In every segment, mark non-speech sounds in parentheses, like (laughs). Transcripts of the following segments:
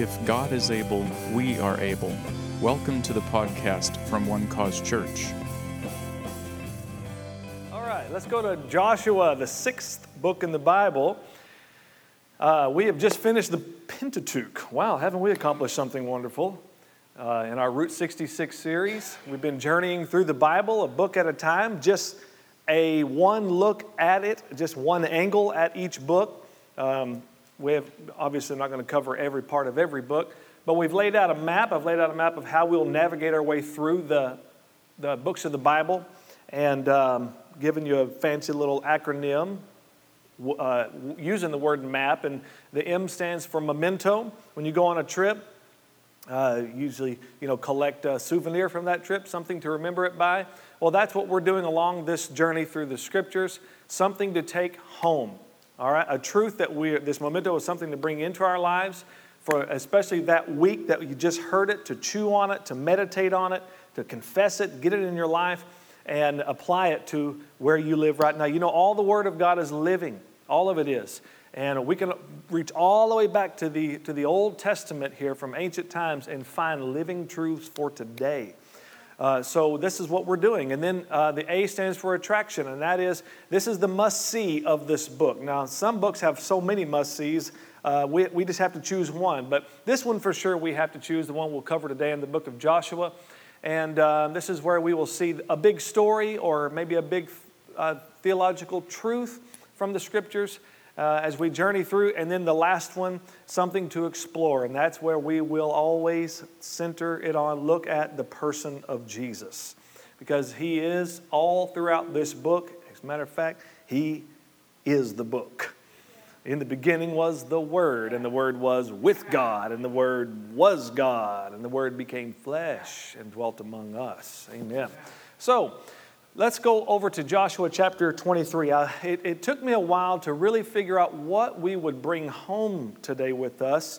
If God is able, we are able. Welcome to the podcast from One Cause Church. All right, let's go to Joshua, the sixth book in the Bible. Uh, we have just finished the Pentateuch. Wow, haven't we accomplished something wonderful? Uh, in our Route 66 series, we've been journeying through the Bible a book at a time, just a one look at it, just one angle at each book. Um, we have obviously not going to cover every part of every book, but we've laid out a map. I've laid out a map of how we'll navigate our way through the, the books of the Bible and um, given you a fancy little acronym uh, using the word map. And the M stands for memento. When you go on a trip, uh, usually you know collect a souvenir from that trip, something to remember it by. Well, that's what we're doing along this journey through the scriptures, something to take home. All right, a truth that we this memento is something to bring into our lives for especially that week that you just heard it, to chew on it, to meditate on it, to confess it, get it in your life, and apply it to where you live right now. You know, all the Word of God is living, all of it is. And we can reach all the way back to the, to the Old Testament here from ancient times and find living truths for today. Uh, so this is what we're doing. And then uh, the A stands for attraction, and that is this is the must see of this book. Now, some books have so many must sees. Uh, we, we just have to choose one. But this one for sure we have to choose, the one we'll cover today in the book of Joshua. And uh, this is where we will see a big story or maybe a big uh, theological truth from the scriptures uh, as we journey through. And then the last one, something to explore. And that's where we will always center it on, look at the person of Jesus. Because he is all throughout this book. As a matter of fact, he is the book. In the beginning was the Word, and the Word was with God, and the Word was God, and the Word became flesh and dwelt among us. Amen. So, Let's go over to Joshua chapter 23. Uh, it, it, took me a while to really figure out what we would bring home today with us.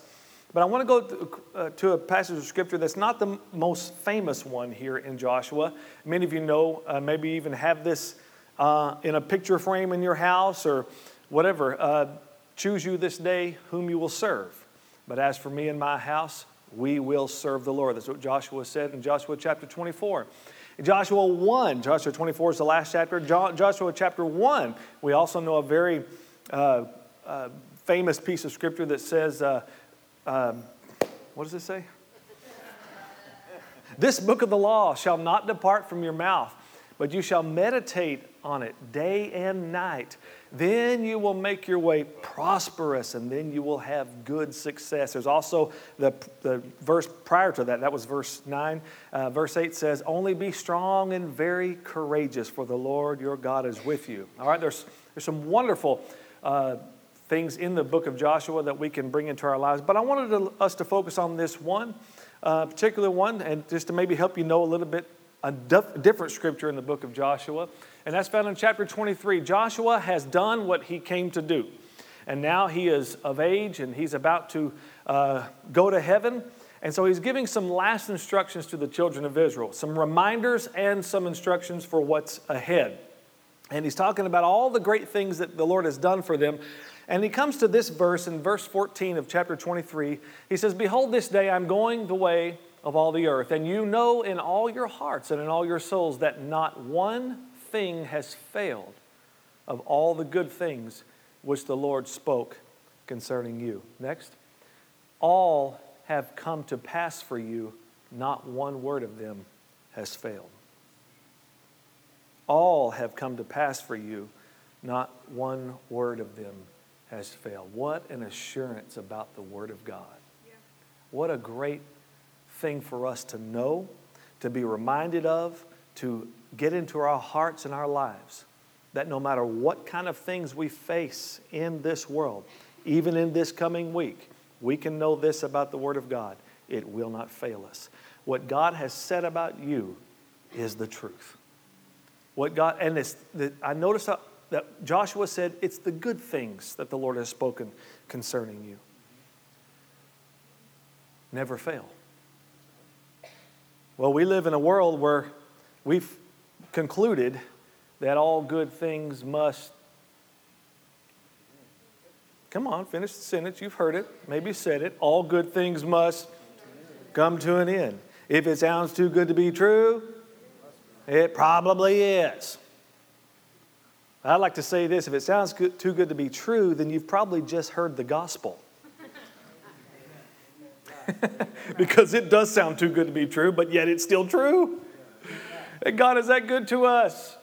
But I want to go to, uh, to a passage of scripture that's not the most famous one here in Joshua. Many of you know, uh, maybe even have this uh, in a picture frame in your house or whatever. Uh, choose you this day whom you will serve. But as for me and my house, we will serve the Lord. That's what Joshua said in Joshua chapter 24. Joshua 1, Joshua 24 is the last chapter. Joshua chapter 1, we also know a very uh, uh, famous piece of scripture that says, uh, um, what does it say? (laughs) this book of the law shall not depart from your mouth, but you shall meditate on it day and night then you will make your way prosperous and then you will have good success. There's also the, the verse prior to that, that was verse 9. Uh, verse 8 says, Only be strong and very courageous, for the Lord your God is with you. All right, there's, there's some wonderful uh, things in the book of Joshua that we can bring into our lives, but I wanted to, us to focus on this one uh, particular one and just to maybe help you know a little bit a different scripture in the book of Joshua and that's found in chapter 23. Joshua has done what he came to do, and now he is of age and he's about to uh, go to heaven. And so he's giving some last instructions to the children of Israel, some reminders and some instructions for what's ahead. And he's talking about all the great things that the Lord has done for them. And he comes to this verse in verse 14 of chapter 23. He says, Behold, this day I'm going the way of all the earth, and you know in all your hearts and in all your souls that not one thing has failed of all the good things which the Lord spoke concerning you. Next. All have come to pass for you, not one word of them has failed. All have come to pass for you, not one word of them has failed. What an assurance about the Word of God. Yeah. What a great thing for us to know, to be reminded of, to get into our hearts and our lives that no matter what kind of things we face in this world, even in this coming week, we can know this about the Word of God it will not fail us. What God has said about you is the truth. What God, and it's, the, I noticed that Joshua said it's the good things that the Lord has spoken concerning you. Never fail. Well, we live in a world where we've concluded that all good things must Come on, finish the sentence. You've heard it. Maybe said it. All good things must come to an end. If it sounds too good to be true, it probably is. I'd like to say this if it sounds too good to be true, then you've probably just heard the gospel. (laughs) because it does sound too good to be true, but yet it's still true. And God is that good to us.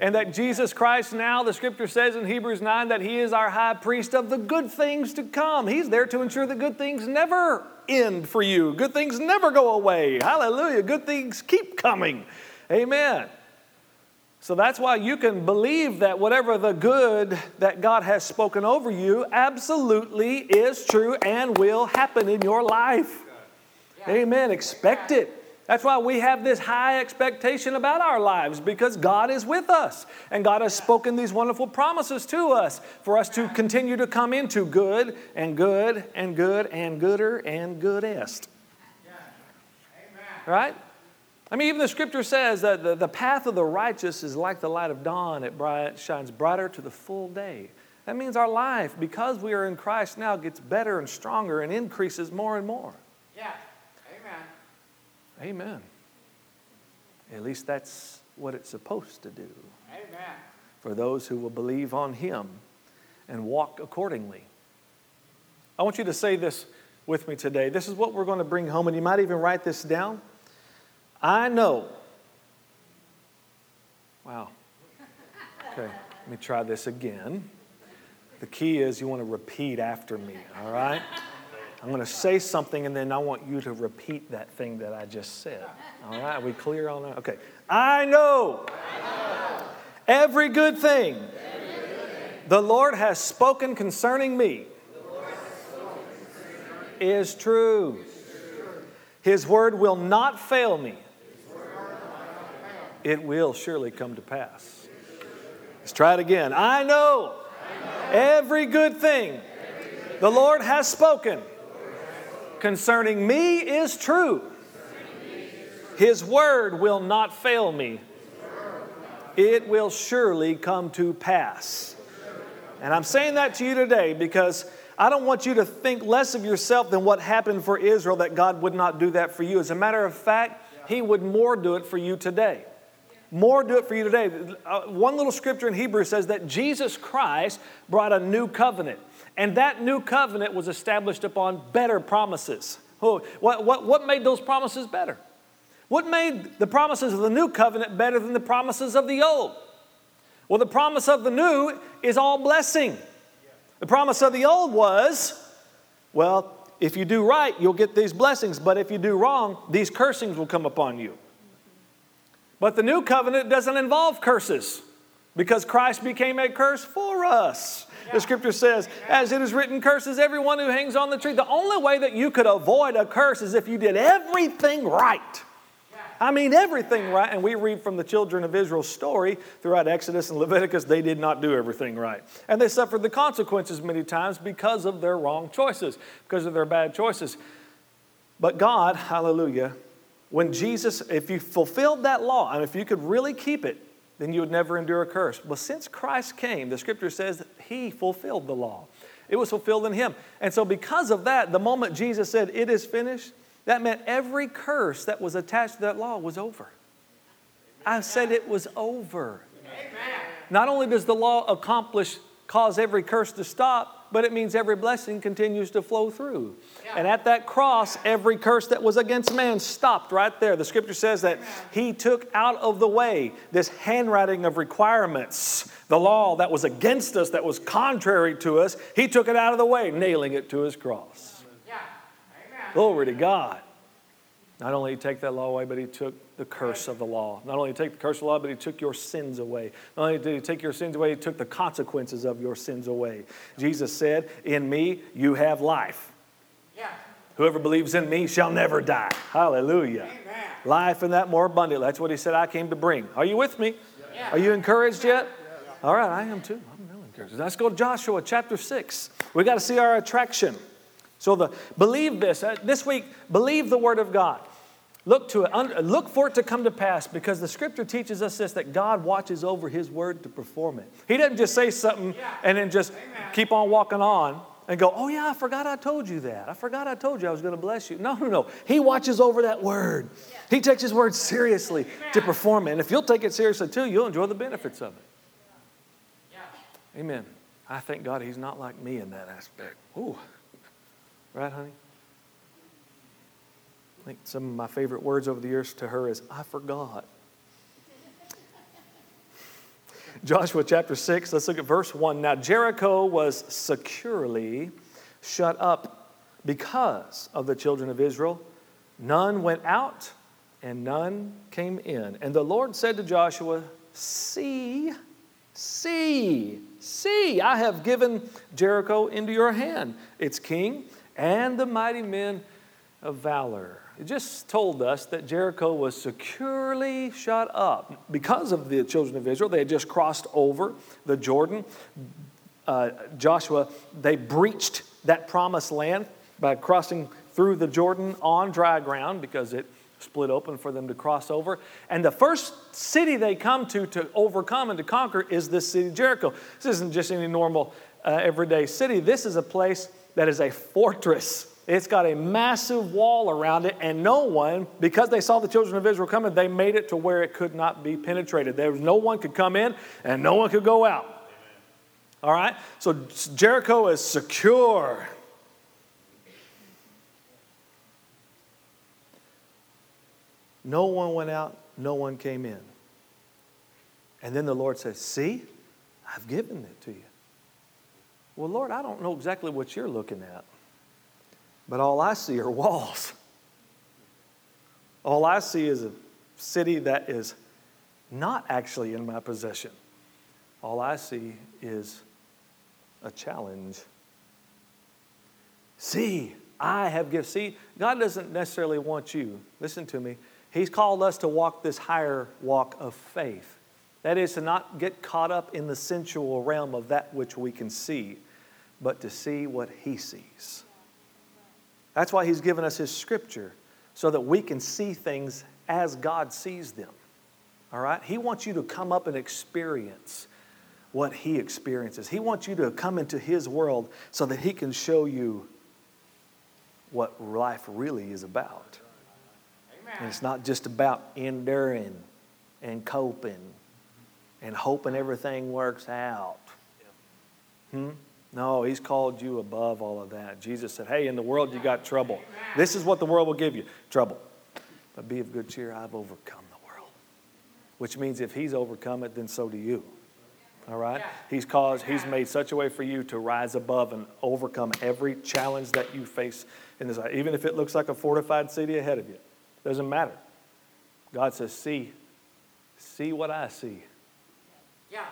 And that Jesus Christ now, the scripture says in Hebrews 9, that He is our high priest of the good things to come. He's there to ensure that good things never end for you, good things never go away. Hallelujah. Good things keep coming. Amen. So that's why you can believe that whatever the good that God has spoken over you absolutely is true and will happen in your life. Amen. Expect it. That's why we have this high expectation about our lives because God is with us and God has spoken these wonderful promises to us for us to continue to come into good and good and good and gooder and goodest. Right? I mean, even the scripture says that the, the path of the righteous is like the light of dawn, it bright, shines brighter to the full day. That means our life, because we are in Christ now, gets better and stronger and increases more and more. Yeah. Amen. Amen. At least that's what it's supposed to do. Amen. For those who will believe on Him and walk accordingly. I want you to say this with me today. This is what we're going to bring home, and you might even write this down. I know. Wow. Okay, let me try this again. The key is you want to repeat after me, all right? I'm going to say something and then I want you to repeat that thing that I just said. All right, Are we clear on that? Okay. I know, every good thing the Lord has spoken concerning me, is, true. His word will not fail me. It will surely come to pass. Let's try it again. I know, every good thing the Lord has spoken concerning me is true. His word will not fail me. It will surely come to pass. And I'm saying that to you today because I don't want you to think less of yourself than what happened for Israel, that God would not do that for you. As a matter of fact, He would more do it for you today. More do it for you today. Uh, one little scripture in Hebrew says that Jesus Christ brought a new covenant. And that new covenant was established upon better promises. What, what, what made those promises better? What made the promises of the new covenant better than the promises of the old? Well, the promise of the new is all blessing. The promise of the old was, well, if you do right, you'll get these blessings, but if you do wrong, these cursings will come upon you. But the new covenant doesn't involve curses because Christ became a curse for us. The scripture says, as it is written, curses everyone who hangs on the tree. The only way that you could avoid a curse is if you did everything right. I mean, everything right. And we read from the children of Israel's story throughout Exodus and Leviticus, they did not do everything right. And they suffered the consequences many times because of their wrong choices, because of their bad choices. But God, hallelujah, when Jesus, if you fulfilled that law, and if you could really keep it, then you would never endure a curse. But since Christ came, the scripture says that he fulfilled the law. It was fulfilled in him. And so, because of that, the moment Jesus said, It is finished, that meant every curse that was attached to that law was over. I said it was over. Amen. Not only does the law accomplish, cause every curse to stop, but it means every blessing continues to flow through. Yeah. And at that cross, every curse that was against man stopped right there. The scripture says that he took out of the way this handwriting of requirements, the law that was against us, that was contrary to us. He took it out of the way, nailing it to his cross. Yeah. Glory to God. Not only did he take that law away, but he took the curse of the law. Not only did he take the curse of the law, but he took your sins away. Not only did he take your sins away, he took the consequences of your sins away. Jesus said, In me you have life. Yeah. Whoever believes in me shall never die. Hallelujah. Amen. Life and that more abundantly. That's what he said I came to bring. Are you with me? Yeah. Are you encouraged yet? Yeah. All right, I am too. I'm really encouraged. Let's go to Joshua chapter 6. We got to see our attraction. So the believe this. Uh, this week, believe the word of God. Look to it, look for it to come to pass because the scripture teaches us this that God watches over his word to perform it. He doesn't just say something yeah. and then just Amen. keep on walking on. and go, oh, yeah, I forgot I told you that. I forgot I told you I was going to bless you. No, no, no. He watches over that word. He takes his word seriously to perform it. And if you'll take it seriously too, you'll enjoy the benefits of it. Amen. I thank God he's not like me in that aspect. Ooh. Right, honey? I think some of my favorite words over the years to her is, I forgot. (laughs) Joshua chapter 6, let's look at verse 1. Now, Jericho was securely shut up because of the children of Israel. None went out and none came in. And the Lord said to Joshua, See, see, see, I have given Jericho into your hand, its king, and the mighty men of valor. It just told us that Jericho was securely shut up because of the children of Israel. They had just crossed over the Jordan. Uh, Joshua, they breached that promised land by crossing through the Jordan on dry ground because it split open for them to cross over. And the first city they come to to overcome and to conquer is this city, Jericho. This isn't just any normal, uh, everyday city. This is a place that is a fortress it's got a massive wall around it, and no one, because they saw the children of Israel coming, they made it to where it could not be penetrated. There was no one could come in and no one could go out. All right? So Jericho is secure. No one went out, no one came in. And then the Lord says, See, I've given it to you. Well, Lord, I don't know exactly what you're looking at. But all I see are walls. All I see is a city that is not actually in my possession. All I see is a challenge. See, I have gifts. See, God doesn't necessarily want you. Listen to me. He's called us to walk this higher walk of faith. That is to not get caught up in the sensual realm of that which we can see, but to see what He sees. That's why He's given us His scripture, so that we can see things as God sees them. All right? He wants you to come up and experience what He experiences. He wants you to come into His world so that He can show you what life really is about. And it's not just about enduring and coping and hoping everything works out. Hmm? No, he's called you above all of that. Jesus said, Hey, in the world you got trouble. This is what the world will give you trouble. But be of good cheer, I've overcome the world. Which means if he's overcome it, then so do you. All right? He's caused, he's made such a way for you to rise above and overcome every challenge that you face in this life, even if it looks like a fortified city ahead of you. Doesn't matter. God says, See, see what I see.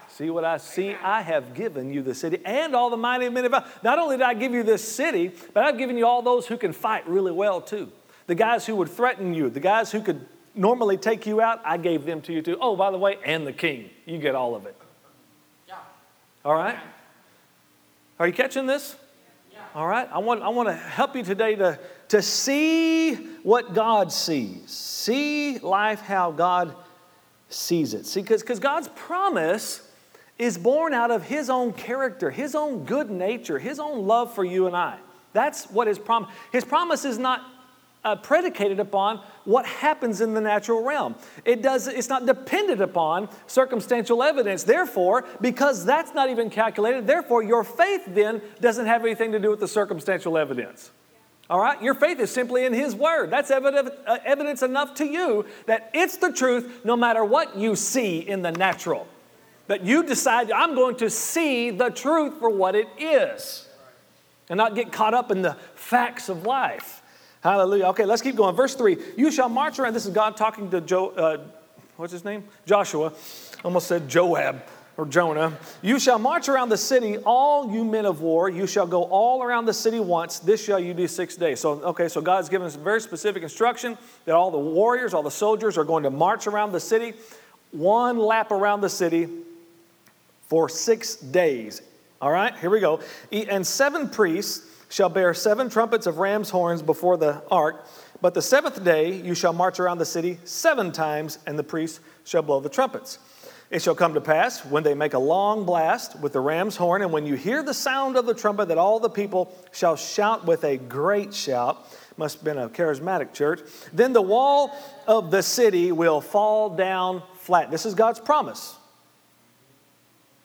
See what I see? I have given you the city and all the mighty men of valor. Not only did I give you this city, but I've given you all those who can fight really well too. The guys who would threaten you, the guys who could normally take you out, I gave them to you too. Oh, by the way, and the king. You get all of it. Yeah. All right? Are you catching this? Yeah. All right? I want, I want to help you today to, to see what God sees. See life how God sees it. See, because God's promise is born out of His own character, His own good nature, His own love for you and I. That's what His promise. His promise is not uh, predicated upon what happens in the natural realm. It does. It's not dependent upon circumstantial evidence. Therefore, because that's not even calculated, therefore your faith then doesn't have anything to do with the circumstantial evidence. All right? Your faith is simply in His Word. That's evidence, uh, enough to you that it's the truth no matter what you see in the natural. That you decide, I'm going to see the truth for what it is and not get caught up in the facts of life. Hallelujah. Okay, let's keep going. Verse 3 You shall march around. This is God talking to jo, uh, what's his name? Joshua. Almost said Joab or Jonah, you shall march around the city, all you men of war. You shall go all around the city once. This shall you do six days. So, okay, so God's given us very specific instruction that all the warriors, all the soldiers are going to march around the city, one lap around the city for six days. All right, here we go. And seven priests shall bear seven trumpets of ram's horns before the ark. But the seventh day you shall march around the city seven times, and the priests shall blow the trumpets. It shall come to pass when they make a long blast with the ram's horn, and when you hear the sound of the trumpet, that all the people shall shout with a great shout. Must have been a charismatic church. Then the wall of the city will fall down flat. This is God's promise.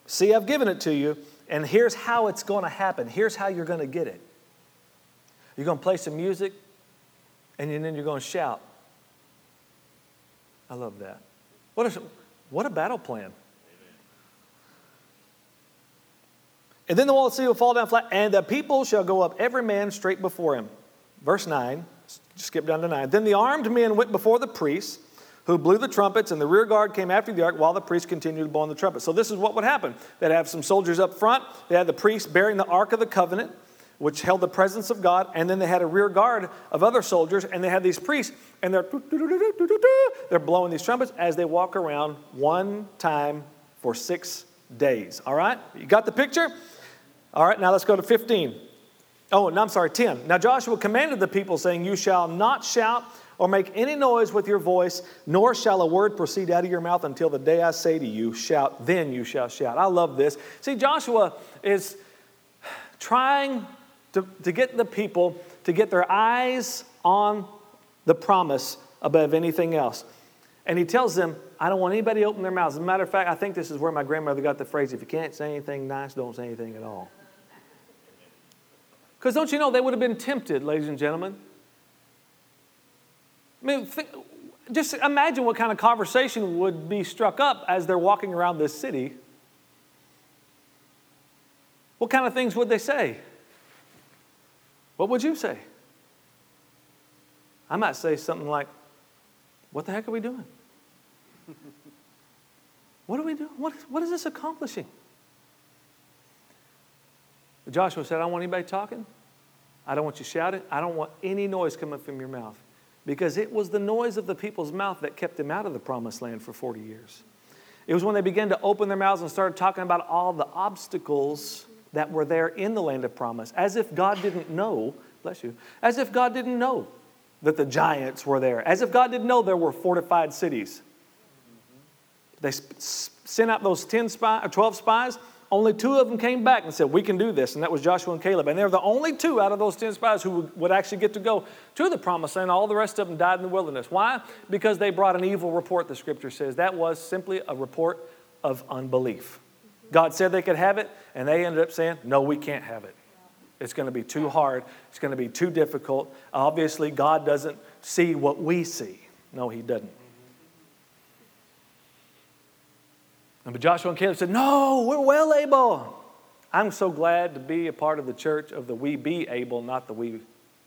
See, I've given it to you, and here's how it's going to happen. Here's how you're going to get it. You're going to play some music, and then you're going to shout. I love that. What a, what a battle plan. And then the wall of the city will fall down flat, and the people shall go up every man straight before him. Verse 9, skip down to 9. Then the armed men went before the priests who blew the trumpets, and the rear guard came after the ark while the priests continued to blow on the trumpet. So this is what would happen. They'd have some soldiers up front, they had the priests bearing the ark of the covenant, which held the presence of God, and then they had a rear guard of other soldiers, and they had these priests, and they're they're blowing these trumpets as they walk around one time for six days. All right, you got the picture? All right, now let's go to 15. Oh, no, I'm sorry, 10. Now Joshua commanded the people, saying, You shall not shout or make any noise with your voice, nor shall a word proceed out of your mouth until the day I say to you, shout, then you shall shout. I love this. See, Joshua is trying to, to get the people to get their eyes on the promise above anything else. And he tells them, I don't want anybody to open their mouths. As a matter of fact, I think this is where my grandmother got the phrase if you can't say anything nice, don't say anything at all. Because don't you know, they would have been tempted, ladies and gentlemen. I mean, just imagine what kind of conversation would be struck up as they're walking around this city. What kind of things would they say? What would you say? I might say something like, What the heck are we doing? (laughs) what are we doing? What, what is this accomplishing? Joshua said, I don't want anybody talking. I don't want you shouting. I don't want any noise coming from your mouth because it was the noise of the people's mouth that kept them out of the promised land for 40 years. It was when they began to open their mouths and started talking about all the obstacles that were there in the land of promise, as if God didn't know, bless you, as if God didn't know that the giants were there, as if God didn't know there were fortified cities. They sent out those 10 spy, uh, 12 spies only two of them came back and said, We can do this. And that was Joshua and Caleb. And they're the only two out of those 10 spies who would actually get to go to the promised land. All the rest of them died in the wilderness. Why? Because they brought an evil report, the scripture says. That was simply a report of unbelief. God said they could have it, and they ended up saying, No, we can't have it. It's going to be too hard. It's going to be too difficult. Obviously, God doesn't see what we see. No, He doesn't. But Joshua and Caleb said, No, we're well able. I'm so glad to be a part of the church of the we be able, not the we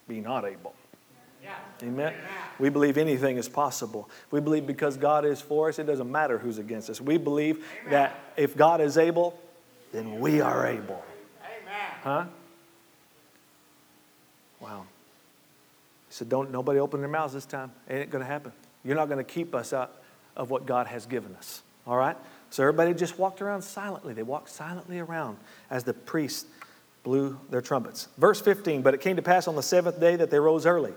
be not able. Amen. We believe anything is possible. We believe because God is for us, it doesn't matter who's against us. We believe Amen. that if God is able, then we are able. Amen. Huh? Wow. He said, Don't nobody open their mouths this time. It ain't going to happen. You're not going to keep us out of what God has given us. All right? So everybody just walked around silently. They walked silently around as the priests blew their trumpets. Verse 15 But it came to pass on the seventh day that they rose early,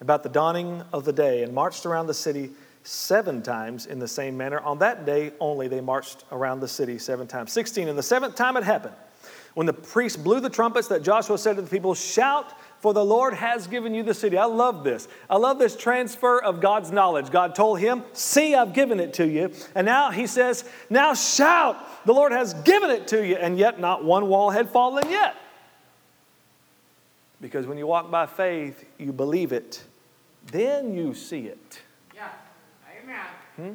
about the dawning of the day, and marched around the city seven times in the same manner. On that day only they marched around the city seven times. 16 And the seventh time it happened, when the priests blew the trumpets, that Joshua said to the people, Shout for the Lord has given you the city. I love this. I love this transfer of God's knowledge. God told him, See, I've given it to you. And now he says, Now shout, the Lord has given it to you. And yet, not one wall had fallen yet. Because when you walk by faith, you believe it, then you see it. Yeah, amen. Hmm?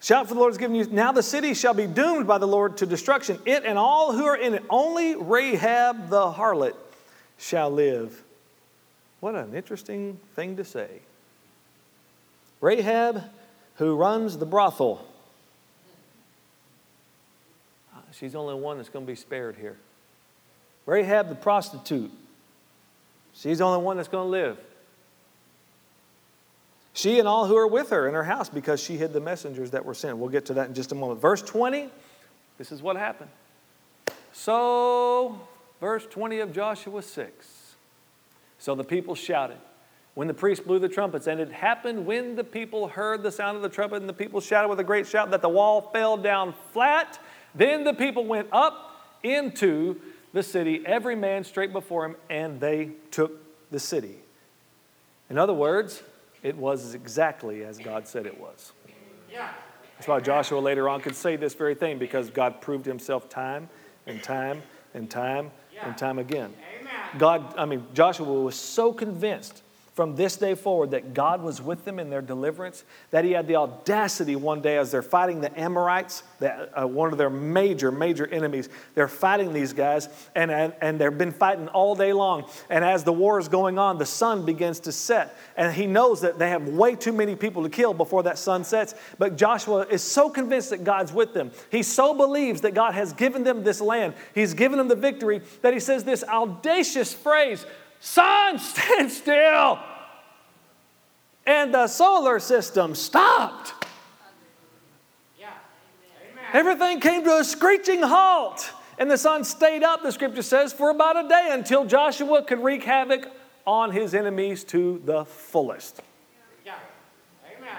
Shout for the Lord has given you. Now the city shall be doomed by the Lord to destruction, it and all who are in it. Only Rahab the harlot shall live. What an interesting thing to say. Rahab, who runs the brothel, she's the only one that's going to be spared here. Rahab, the prostitute, she's the only one that's going to live. She and all who are with her in her house because she hid the messengers that were sent. We'll get to that in just a moment. Verse 20, this is what happened. So verse 20 of Joshua 6. So the people shouted when the priest blew the trumpets. And it happened when the people heard the sound of the trumpet, and the people shouted with a great shout that the wall fell down flat. Then the people went up into the city, every man straight before him, and they took the city. In other words, it was exactly as God said it was. Yeah. That's why Joshua later on could say this very thing because God proved himself time and time and time and time again. God, I mean, Joshua was so convinced from this day forward that God was with them in their deliverance, that he had the audacity one day as they're fighting the Amorites, that, uh, one of their major, major enemies. They're fighting these guys, and, and, and they've been fighting all day long. And as the war is going on, the sun begins to set. And he knows that they have way too many people to kill before that sun sets. But Joshua is so convinced that God's with them. He so believes that God has given them this land, he's given them the victory, that he says this audacious phrase Sun, (laughs) stand still. And the solar system stopped. Everything came to a screeching halt. And the sun stayed up, the scripture says, for about a day until Joshua could wreak havoc on his enemies to the fullest. Yeah. Amen.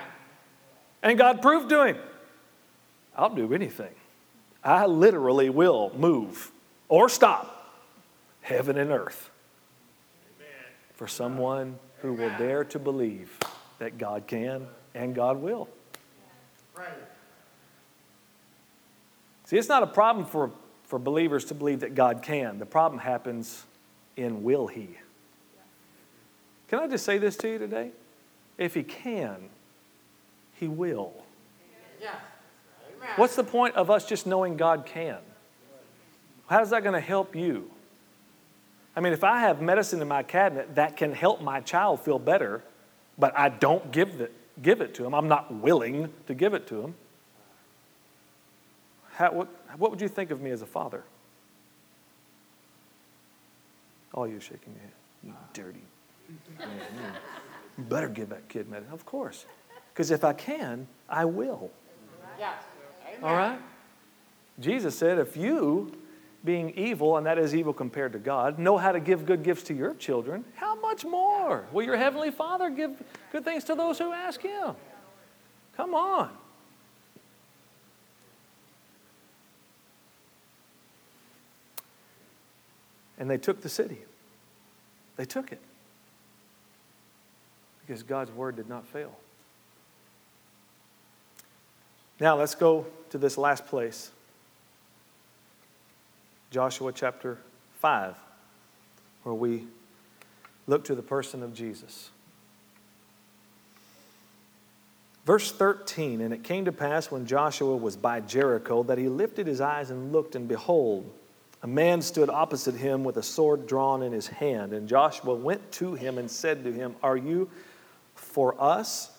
And God proved to him, I'll do anything. I literally will move or stop heaven and earth for someone who will dare to believe that God can and God will. See, it's not a problem for, for believers to believe that God can. The problem happens in will He. Can I just say this to you today? If He can, He will. Yeah. What's the point of us just knowing God can? How's that going to help you? I mean, if I have medicine in my cabinet that can help my child feel better, but I don't give it, give it to him, I'm not willing to give it to him, how, what, what would you think of me as a father? All you shaking your head. You dirty. Better give that kid medicine. Of course. Because if I can, I will. Yeah. All right? Jesus said, if you being evil, and that is evil compared to God, know how to give good gifts to your children, how much more will your Heavenly Father give good things to those who ask Him? Come on. And they took the city. They took it. Because God's word did not fail. Now let's go to this last place Joshua chapter 5, where we look to the person of Jesus. Verse 13 And it came to pass when Joshua was by Jericho that he lifted his eyes and looked, and behold, a man stood opposite him with a sword drawn in his hand. And Joshua went to him and said to him, Are you for us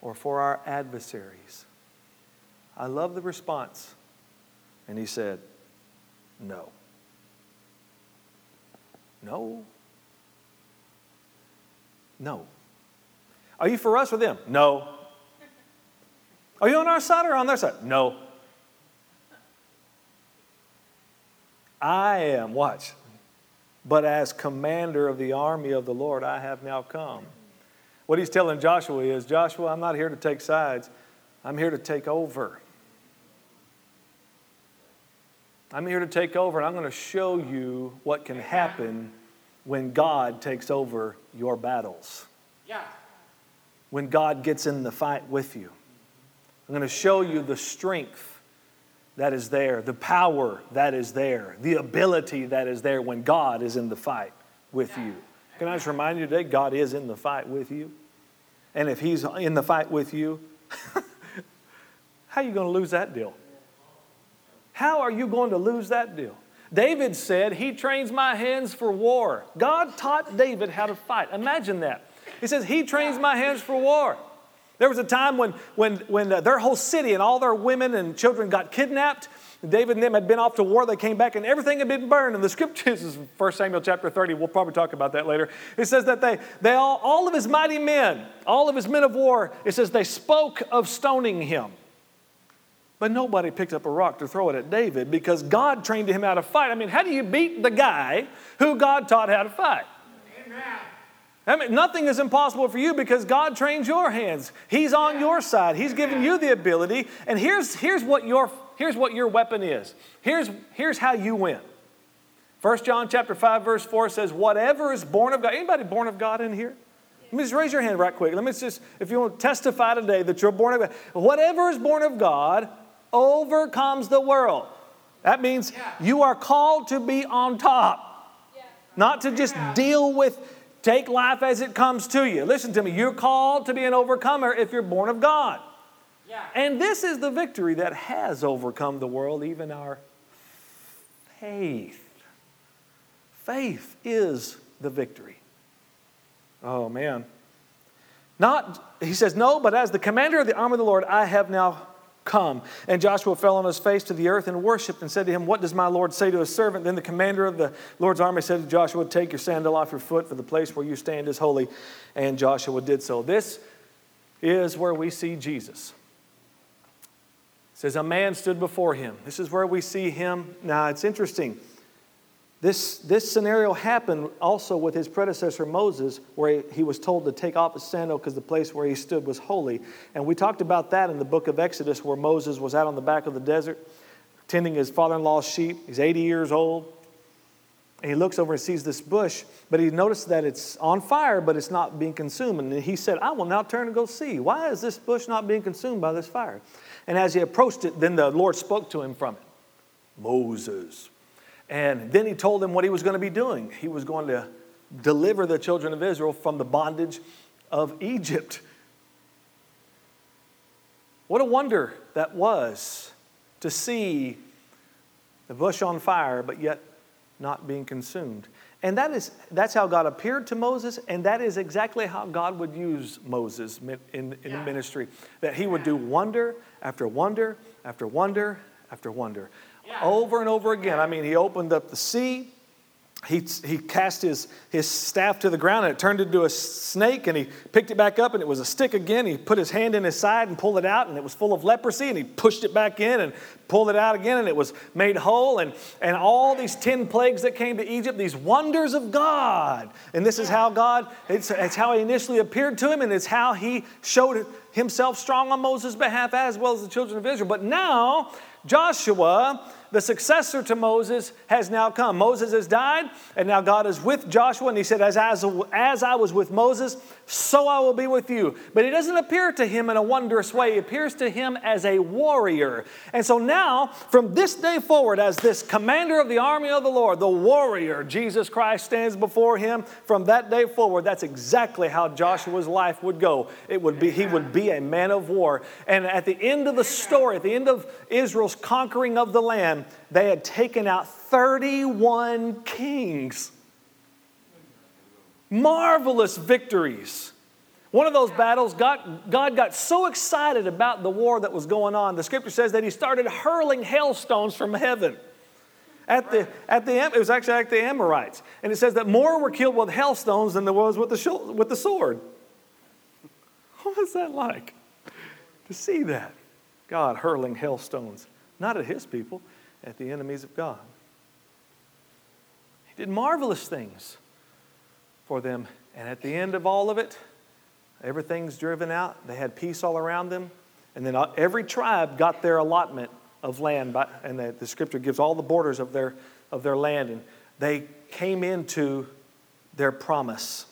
or for our adversaries? I love the response. And he said, no. No. No. Are you for us or them? No. Are you on our side or on their side? No. I am, watch, but as commander of the army of the Lord, I have now come. What he's telling Joshua is Joshua, I'm not here to take sides, I'm here to take over. I'm here to take over, and I'm going to show you what can happen when God takes over your battles. Yeah. When God gets in the fight with you. I'm going to show you the strength that is there, the power that is there, the ability that is there when God is in the fight with you. Can I just remind you today, God is in the fight with you. And if He's in the fight with you, (laughs) how are you going to lose that deal? How are you going to lose that deal? David said, He trains my hands for war. God taught David how to fight. Imagine that. He says, He trains my hands for war. There was a time when, when, when uh, their whole city and all their women and children got kidnapped. David and them had been off to war. They came back and everything had been burned. And the scriptures (laughs) is 1 Samuel chapter 30. We'll probably talk about that later. It says that they, they all, all of his mighty men, all of his men of war, it says they spoke of stoning him. But nobody picked up a rock to throw it at David because God trained him how to fight. I mean, how do you beat the guy who God taught how to fight? Amen. I mean, nothing is impossible for you because God trains your hands. He's on your side. He's given you the ability. And here's, here's, what, your, here's what your weapon is. Here's, here's how you win. 1 John chapter 5, verse 4 says, Whatever is born of God. Anybody born of God in here? Let me just raise your hand right quick. Let me just, if you want to testify today that you're born of God. Whatever is born of God overcomes the world. That means you are called to be on top, not to just deal with Take life as it comes to you. Listen to me. You're called to be an overcomer if you're born of God. Yeah. And this is the victory that has overcome the world, even our faith. Faith is the victory. Oh, man. Not, he says, no, but as the commander of the army of the Lord, I have now Come. And Joshua fell on his face to the earth and worshiped and said to him, What does my Lord say to his servant? Then the commander of the Lord's army said to Joshua, Take your sandal off your foot, for the place where you stand is holy. And Joshua did so. This is where we see Jesus. It says, A man stood before him. This is where we see him. Now, it's interesting. This, this scenario happened also with his predecessor Moses, where he, he was told to take off his sandal because the place where he stood was holy. And we talked about that in the book of Exodus, where Moses was out on the back of the desert tending his father in law's sheep. He's 80 years old. And he looks over and sees this bush, but he noticed that it's on fire, but it's not being consumed. And he said, I will now turn and go see. Why is this bush not being consumed by this fire? And as he approached it, then the Lord spoke to him from it Moses, and then he told them what he was going to be doing. He was going to deliver the children of Israel from the bondage of Egypt. What a wonder that was to see the bush on fire, but yet not being consumed. And that is, that's how God appeared to Moses, and that is exactly how God would use Moses in, in yeah. the ministry. That he would do wonder after wonder after wonder after wonder over and over again. I mean, he opened up the sea. He, he cast his, his staff to the ground and it turned into a snake and he picked it back up and it was a stick again. He put his hand in his side and pulled it out and it was full of leprosy and he pushed it back in and pulled it out again and it was made whole. And, and all these 10 plagues that came to Egypt, these wonders of God. And this is how God, it's, it's how he initially appeared to him and it's how he showed himself strong on Moses' behalf as well as the children of Israel. But now, Joshua the successor to Moses has now come. Moses has died, and now God is with Joshua, and he said, As, as, as I was with Moses, so I will be with you. But he doesn't appear to him in a wondrous way, he appears to him as a warrior. And so now, from this day forward, as this commander of the army of the Lord, the warrior, Jesus Christ stands before him. From that day forward, that's exactly how Joshua's life would go. It would be, he would be a man of war. And at the end of the story, at the end of Israel's conquering of the land, they had taken out 31 kings. Marvelous victories. One of those battles, God, God got so excited about the war that was going on. The scripture says that he started hurling hailstones from heaven. At the, at the, it was actually at the Amorites. And it says that more were killed with hailstones than there was with the, with the sword. (laughs) What was that like? To see that. God hurling hailstones, not at his people, at the enemies of God. He did marvelous things for them. And at the end of all of it, everything's driven out. They had peace all around them. And then every tribe got their allotment of land. By, and the, the scripture gives all the borders of their, of their land. And they came into their promise.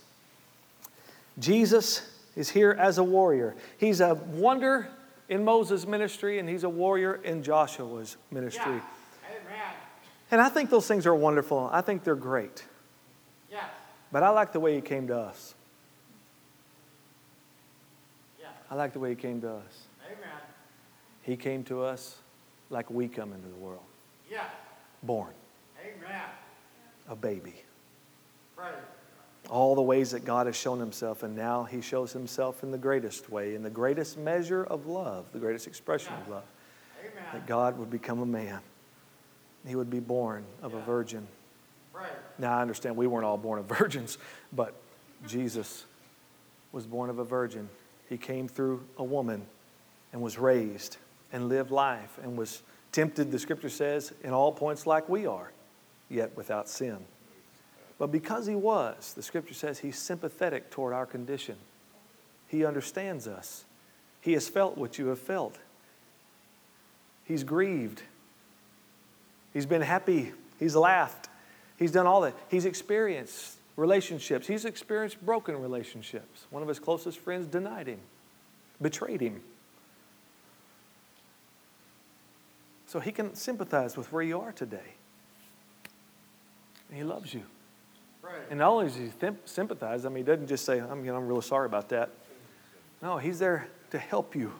Jesus is here as a warrior. He's a wonder in Moses' ministry, and he's a warrior in Joshua's ministry. Yeah. And I think those things are wonderful. I think they're great. Yes. But I like the way he came to us. Yeah. I like the way he came to us. Amen. He came to us like we come into the world. Yeah. Born. Amen. A baby. Right. All the ways that God has shown himself, and now he shows himself in the greatest way, in the greatest measure of love, the greatest expression yeah. of love. Amen. That God would become a man he would be born of yeah. a virgin. Right. Now, I understand we weren't all born of (laughs) virgins, but Jesus was born of a virgin. He came through a woman and was raised and lived life and was tempted, the scripture says, in all points like we are, yet without sin. But because he was, the scripture says he's sympathetic toward our condition. He understands us. He has felt what you have felt. He's grieved. He's been happy. He's laughed. He's done all that. He's experienced relationships. He's experienced broken relationships. One of his closest friends denied him, betrayed him. So he can sympathize with where you are today. And he loves you. Right. And not only does he sympathize, I mean, he doesn't just say, I'm, you know, I'm really sorry about that. No, he's there to help you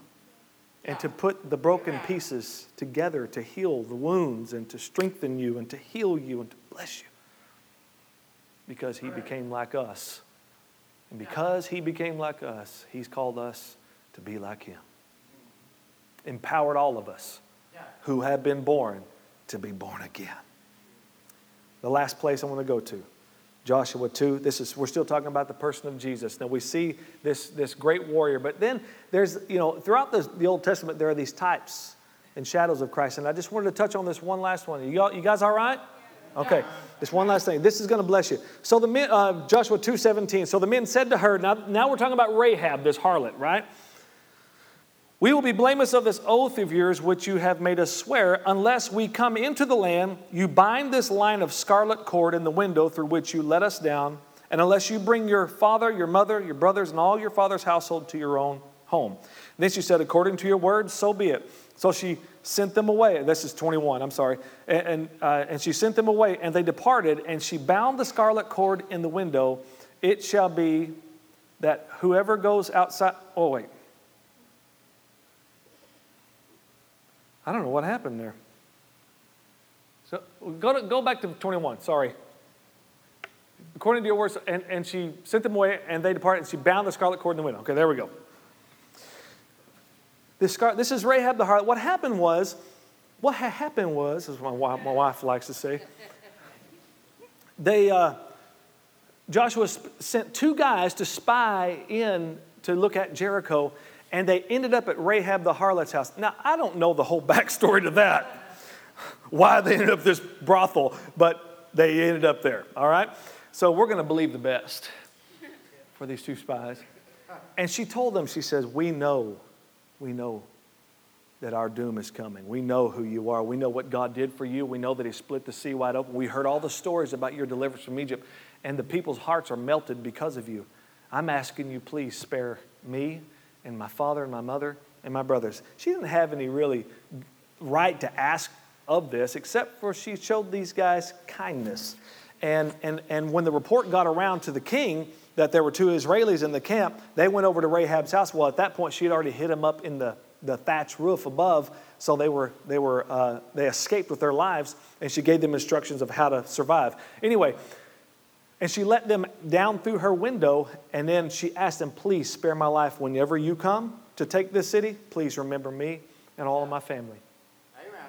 and to put the broken pieces together to heal the wounds and to strengthen you and to heal you and to bless you. Because he became like us. And because he became like us, he's called us to be like him. Empowered all of us who have been born to be born again. The last place I want to go to Joshua 2. This is we're still talking about the person of Jesus. Now we see this, this great warrior, but then there's, you know, throughout the, the Old Testament, there are these types and shadows of Christ. And I just wanted to touch on this one last one. You, you guys all right? Okay, this one last thing. This is going to bless you. So the men, uh, Joshua 2.17, so the men said to her, now, now we're talking about Rahab, this harlot, right? We will be blameless of this oath of yours which you have made us swear, unless we come into the land, you bind this line of scarlet cord in the window through which you let us down, and unless you bring your father, your mother, your brothers, and all your father's household to your own home. And then she said, According to your word, so be it. So she sent them away. This is 21, I'm sorry. And, and, uh, and she sent them away, and they departed, and she bound the scarlet cord in the window. It shall be that whoever goes outside, oh, wait. I don't know what happened there. So go, to, go back to 21, sorry. According to your words, and, and she sent them away, and they departed, and she bound the scarlet cord in the window. Okay, there we go. This, scar- this is Rahab the harlot. What happened was, what ha- happened was, as my wife, my wife likes to say, they, uh, Joshua sp- sent two guys to spy in to look at Jericho, and they ended up at Rahab the harlot's house. Now, I don't know the whole (laughs) backstory to that, why they ended up this brothel, but they ended up there, all right? So we're going to believe the best for these two spies. And she told them, she says, We know, we know that our doom is coming. We know who you are. We know what God did for you. We know that He split the sea wide open. We heard all the stories about your deliverance from Egypt, and the people's hearts are melted because of you. I'm asking you, please spare me and my father and my mother and my brothers. She didn't have any really right to ask of this, except for she showed these guys kindness. And, and, and when the report got around to the king that there were two Israelis in the camp, they went over to Rahab's house. Well, at that point, she had already hit them up in the, the thatch roof above, so they, were, they, were, uh, they escaped with their lives, and she gave them instructions of how to survive. Anyway, and she let them down through her window, and then she asked them, Please spare my life whenever you come to take this city. Please remember me and all of my family. Amen.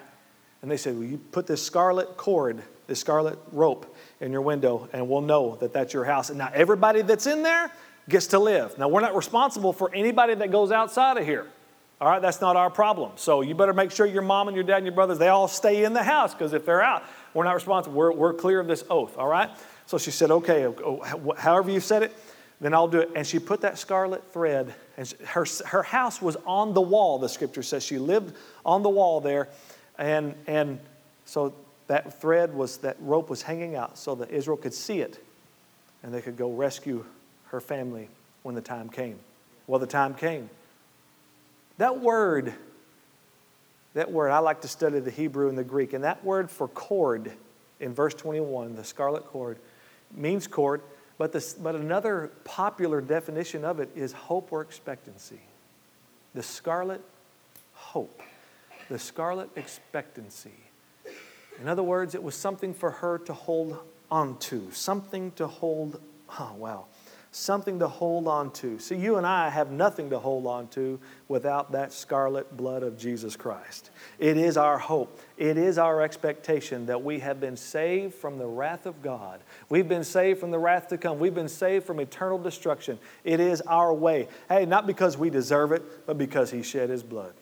And they said, Well, you put this scarlet cord, this scarlet rope in your window, and we'll know that that's your house. And now everybody that's in there gets to live. Now, we're not responsible for anybody that goes outside of here. All right, that's not our problem. So you better make sure your mom and your dad and your brothers, they all stay in the house because if they're out, we're not responsible. We're, we're clear of this oath, all right? So she said, okay, oh, oh however you said it, then I'll do it. And she put that scarlet thread, and her, her house was on the wall, the scripture says. She lived on the wall there. And, and so that thread was, that rope was hanging out so that Israel could see it and they could go rescue her family when the time came. Well, the time came. That word, that word, I like to study the Hebrew and the Greek, and that word for cord in verse 21, the scarlet cord, means court, but, this, but another popular definition of it is hope or expectancy. The scarlet hope, the scarlet expectancy. In other words, it was something for her to hold on to, something to hold, oh, wow, something to hold on to. See, you and I have nothing to hold on to without that scarlet blood of Jesus Christ. It is our hope, it is our expectation that we have been saved from the wrath of God. We've been saved from the wrath to come. We've been saved from eternal destruction. It is our way. Hey, not because we deserve it, but because He shed His blood.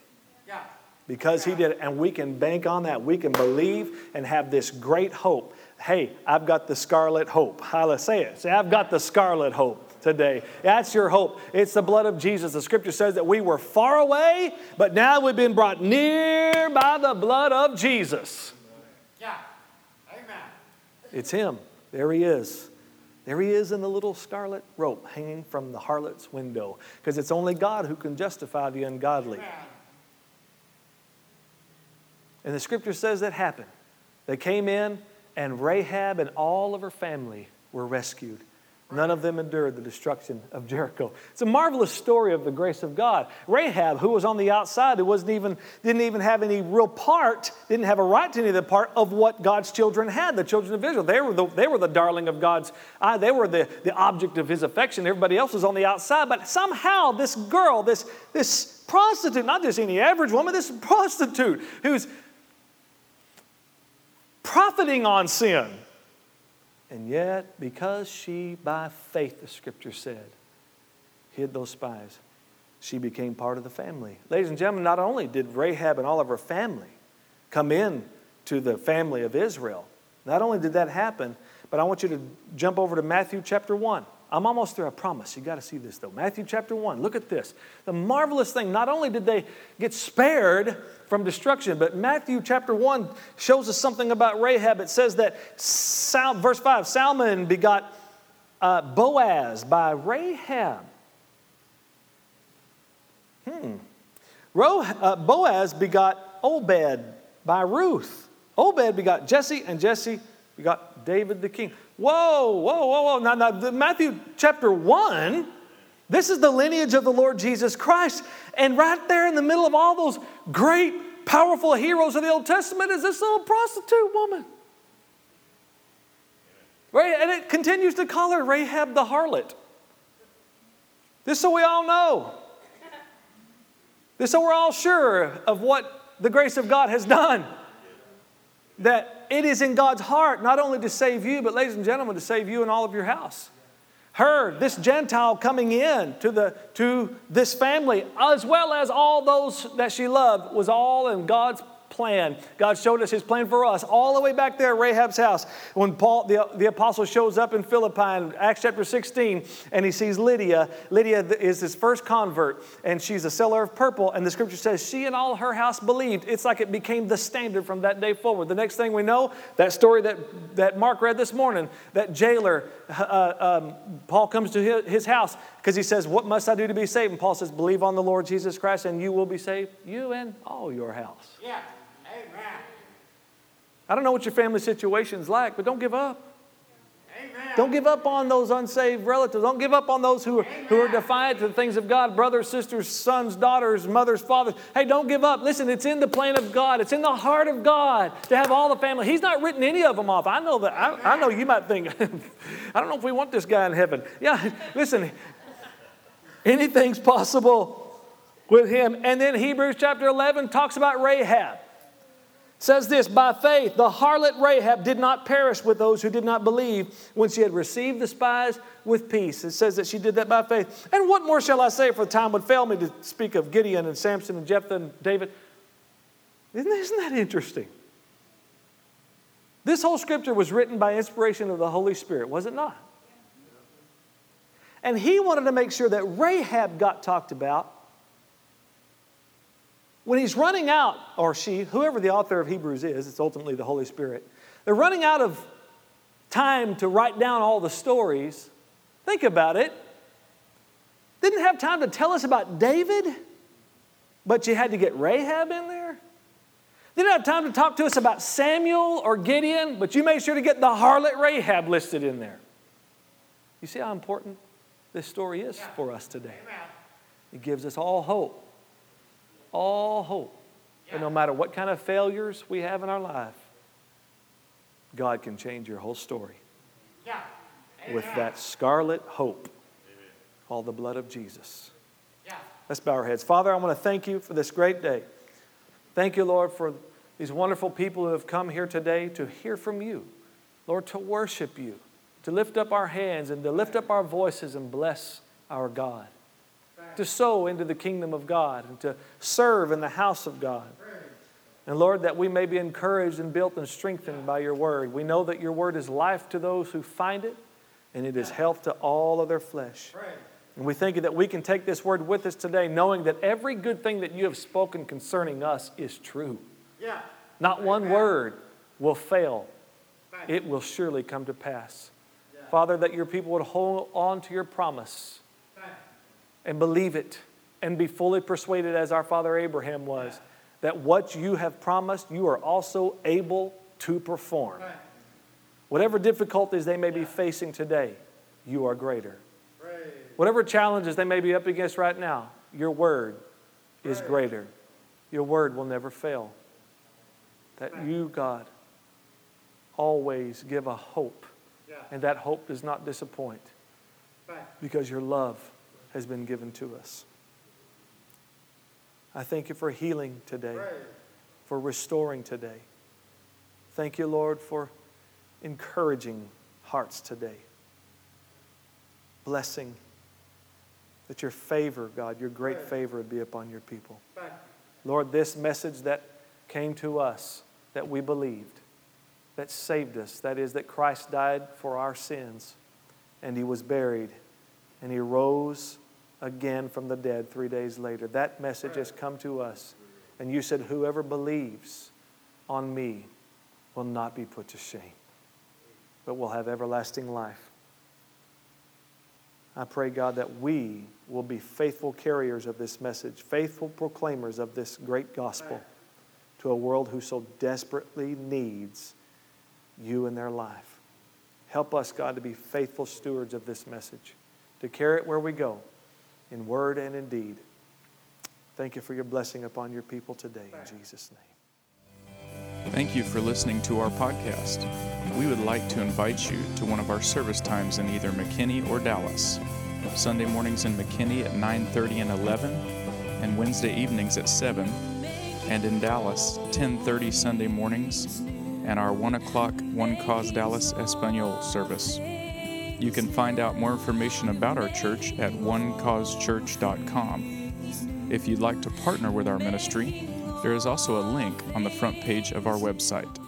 Yeah. Because He did it. And we can bank on that. We can believe and have this great hope hey, I've got the scarlet hope. Hala, say it. Say, I've got the scarlet hope today. That's your hope. It's the blood of Jesus. The scripture says that we were far away, but now we've been brought near by the blood of Jesus. Yeah. Amen. It's Him. There He is. There He is in the little scarlet rope hanging from the harlot's window, because it's only God who can justify the ungodly. Amen. And the scripture says that happened. They came in, and Rahab and all of her family were rescued. None of them endured the destruction of Jericho. It's a marvelous story of the grace of God. Rahab, who was on the outside, who wasn't even, didn't even have any real part, didn't have a right to any of the part of what God's children had, the children of Israel. They were the, they were the darling of God's eye. They were the, the object of his affection. Everybody else was on the outside. But somehow this girl, this, this prostitute, not just any average woman, this prostitute who's profiting on sin. And yet, because she, by faith, the scripture said, hid those spies, she became part of the family. Ladies and gentlemen, not only did Rahab and all of her family come in to the family of Israel, not only did that happen, but I want you to jump over to Matthew chapter 1. I'm almost there, I promise. You got to see this though. Matthew chapter 1, look at this. The marvelous thing, not only did they get spared from destruction, but Matthew chapter 1 shows us something about Rahab. It says that, Sal, verse 5, Salmon begot uh, Boaz by Rahab. Hmm. Ro, uh, Boaz begot Obed by Ruth. Obed begot Jesse, and Jesse begot David the king. Whoa, whoa, whoa, whoa. Now, now the Matthew chapter 1, this is the lineage of the Lord Jesus Christ. And right there in the middle of all those great, powerful heroes of the Old Testament is this little prostitute woman. Right? And it continues to call her Rahab the harlot. This so we all know. This so we're all sure of what the grace of God has done. That it is in God's heart not only to save you, but ladies and gentlemen, to save you and all of your house. Her, this Gentile coming in to, the, to this family, as well as all those that she loved, was all in God's plan. God showed us his plan for us all the way back there at Rahab's house. When Paul, the, the apostle, shows up in Philippi in Acts chapter 16 and he sees Lydia. Lydia is his first convert and she's a seller of purple. And the scripture says she and all her house believed. It's like it became the standard from that day forward. The next thing we know, that story that, that Mark read this morning, that jailer, uh, um, Paul comes to his, his house because he says, What must I do to be saved? And Paul says, Believe on the Lord Jesus Christ and you will be saved, you and all your house. Yeah. I don't know what your family situation's like, but don't give up. Amen. Don't give up on those unsaved relatives. Don't give up on those who are, who are defiant to the things of God brothers, sisters, sons, daughters, mothers, fathers. Hey, don't give up. Listen, it's in the plan of God, it's in the heart of God to have all the family. He's not written any of them off. I know that. I, I know you might think, (laughs) I don't know if we want this guy in heaven. Yeah, (laughs) listen, anything's possible with him. And then Hebrews chapter 11 talks about Rahab says this by faith the harlot rahab did not perish with those who did not believe when she had received the spies with peace. It says that she did that by faith. And what more shall i say for the time would fail me to speak of gideon and samson and jephthah and david. Isn't, isn't that interesting? This whole scripture was written by inspiration of the holy spirit was it not? And he wanted to make sure that rahab got talked about when he's running out, or she, whoever the author of Hebrews is, it's ultimately the Holy Spirit, they're running out of time to write down all the stories. Think about it. Didn't have time to tell us about David, but you had to get Rahab in there. Didn't have time to talk to us about Samuel or Gideon, but you made sure to get the harlot Rahab listed in there. You see how important this story is for us today. It gives us all hope all hope and no matter what kind of failures we have in our life, God can change your whole story Yeah. with that scarlet hope, all the blood of Jesus. Yeah. Let's bow our heads. Father, I want to thank you for this great day. Thank you, Lord, for these wonderful people who have come here today to hear from you. Lord, to worship you, to lift up our hands and to lift up our voices and bless our God to sow into the kingdom of God and to serve in the house of God. And Lord, that we may be encouraged and built and strengthened by your word. We know that your word is life to those who find it, and it is health to all of their flesh. And we thank you that we can take this word with us today, knowing that every good thing that you have spoken concerning us is true. Yeah. Not one word will fail, it will surely come to pass. Father, that your people would hold on to your promise. And believe it and be fully persuaded, as our father Abraham was, that what you have promised, you are also able to perform. Whatever difficulties they may be facing today, you are greater. Whatever challenges they may be up against right now, your word is greater. Your word will never fail. That you, God, always give a hope, and that hope does not disappoint because your love has been given to us. I thank you for healing today, for restoring today. Thank you, Lord, for encouraging hearts today. Blessing that your favor, God, your great favor would be upon your people. Lord, this message that came to us that we believed, that saved us, that is, that Christ died for our sins and he was buried and he rose again from the dead three days later. That message has come to us. And you said, Whoever believes on me will not be put to shame, but will have everlasting life. I pray, God, that we will be faithful carriers of this message, faithful proclaimers of this great gospel to a world who so desperately needs you in their life. Help us, God, to be faithful stewards of this message, to carry it where we go, in word and in deed. Thank you for your blessing upon your people today, in Jesus' name. Thank you for listening to our podcast. We would like to invite you to one of our service times in either McKinney or Dallas. Sunday mornings in McKinney at 9:30 and 11, and Wednesday evenings at 7, and in Dallas 10:30 Sunday mornings, and our 1 o'clock One Cause Dallas Espanol service. You can find out more information about our church at onecausechurch.com. If you'd like to partner with our ministry, there is also a link on the front page of our website.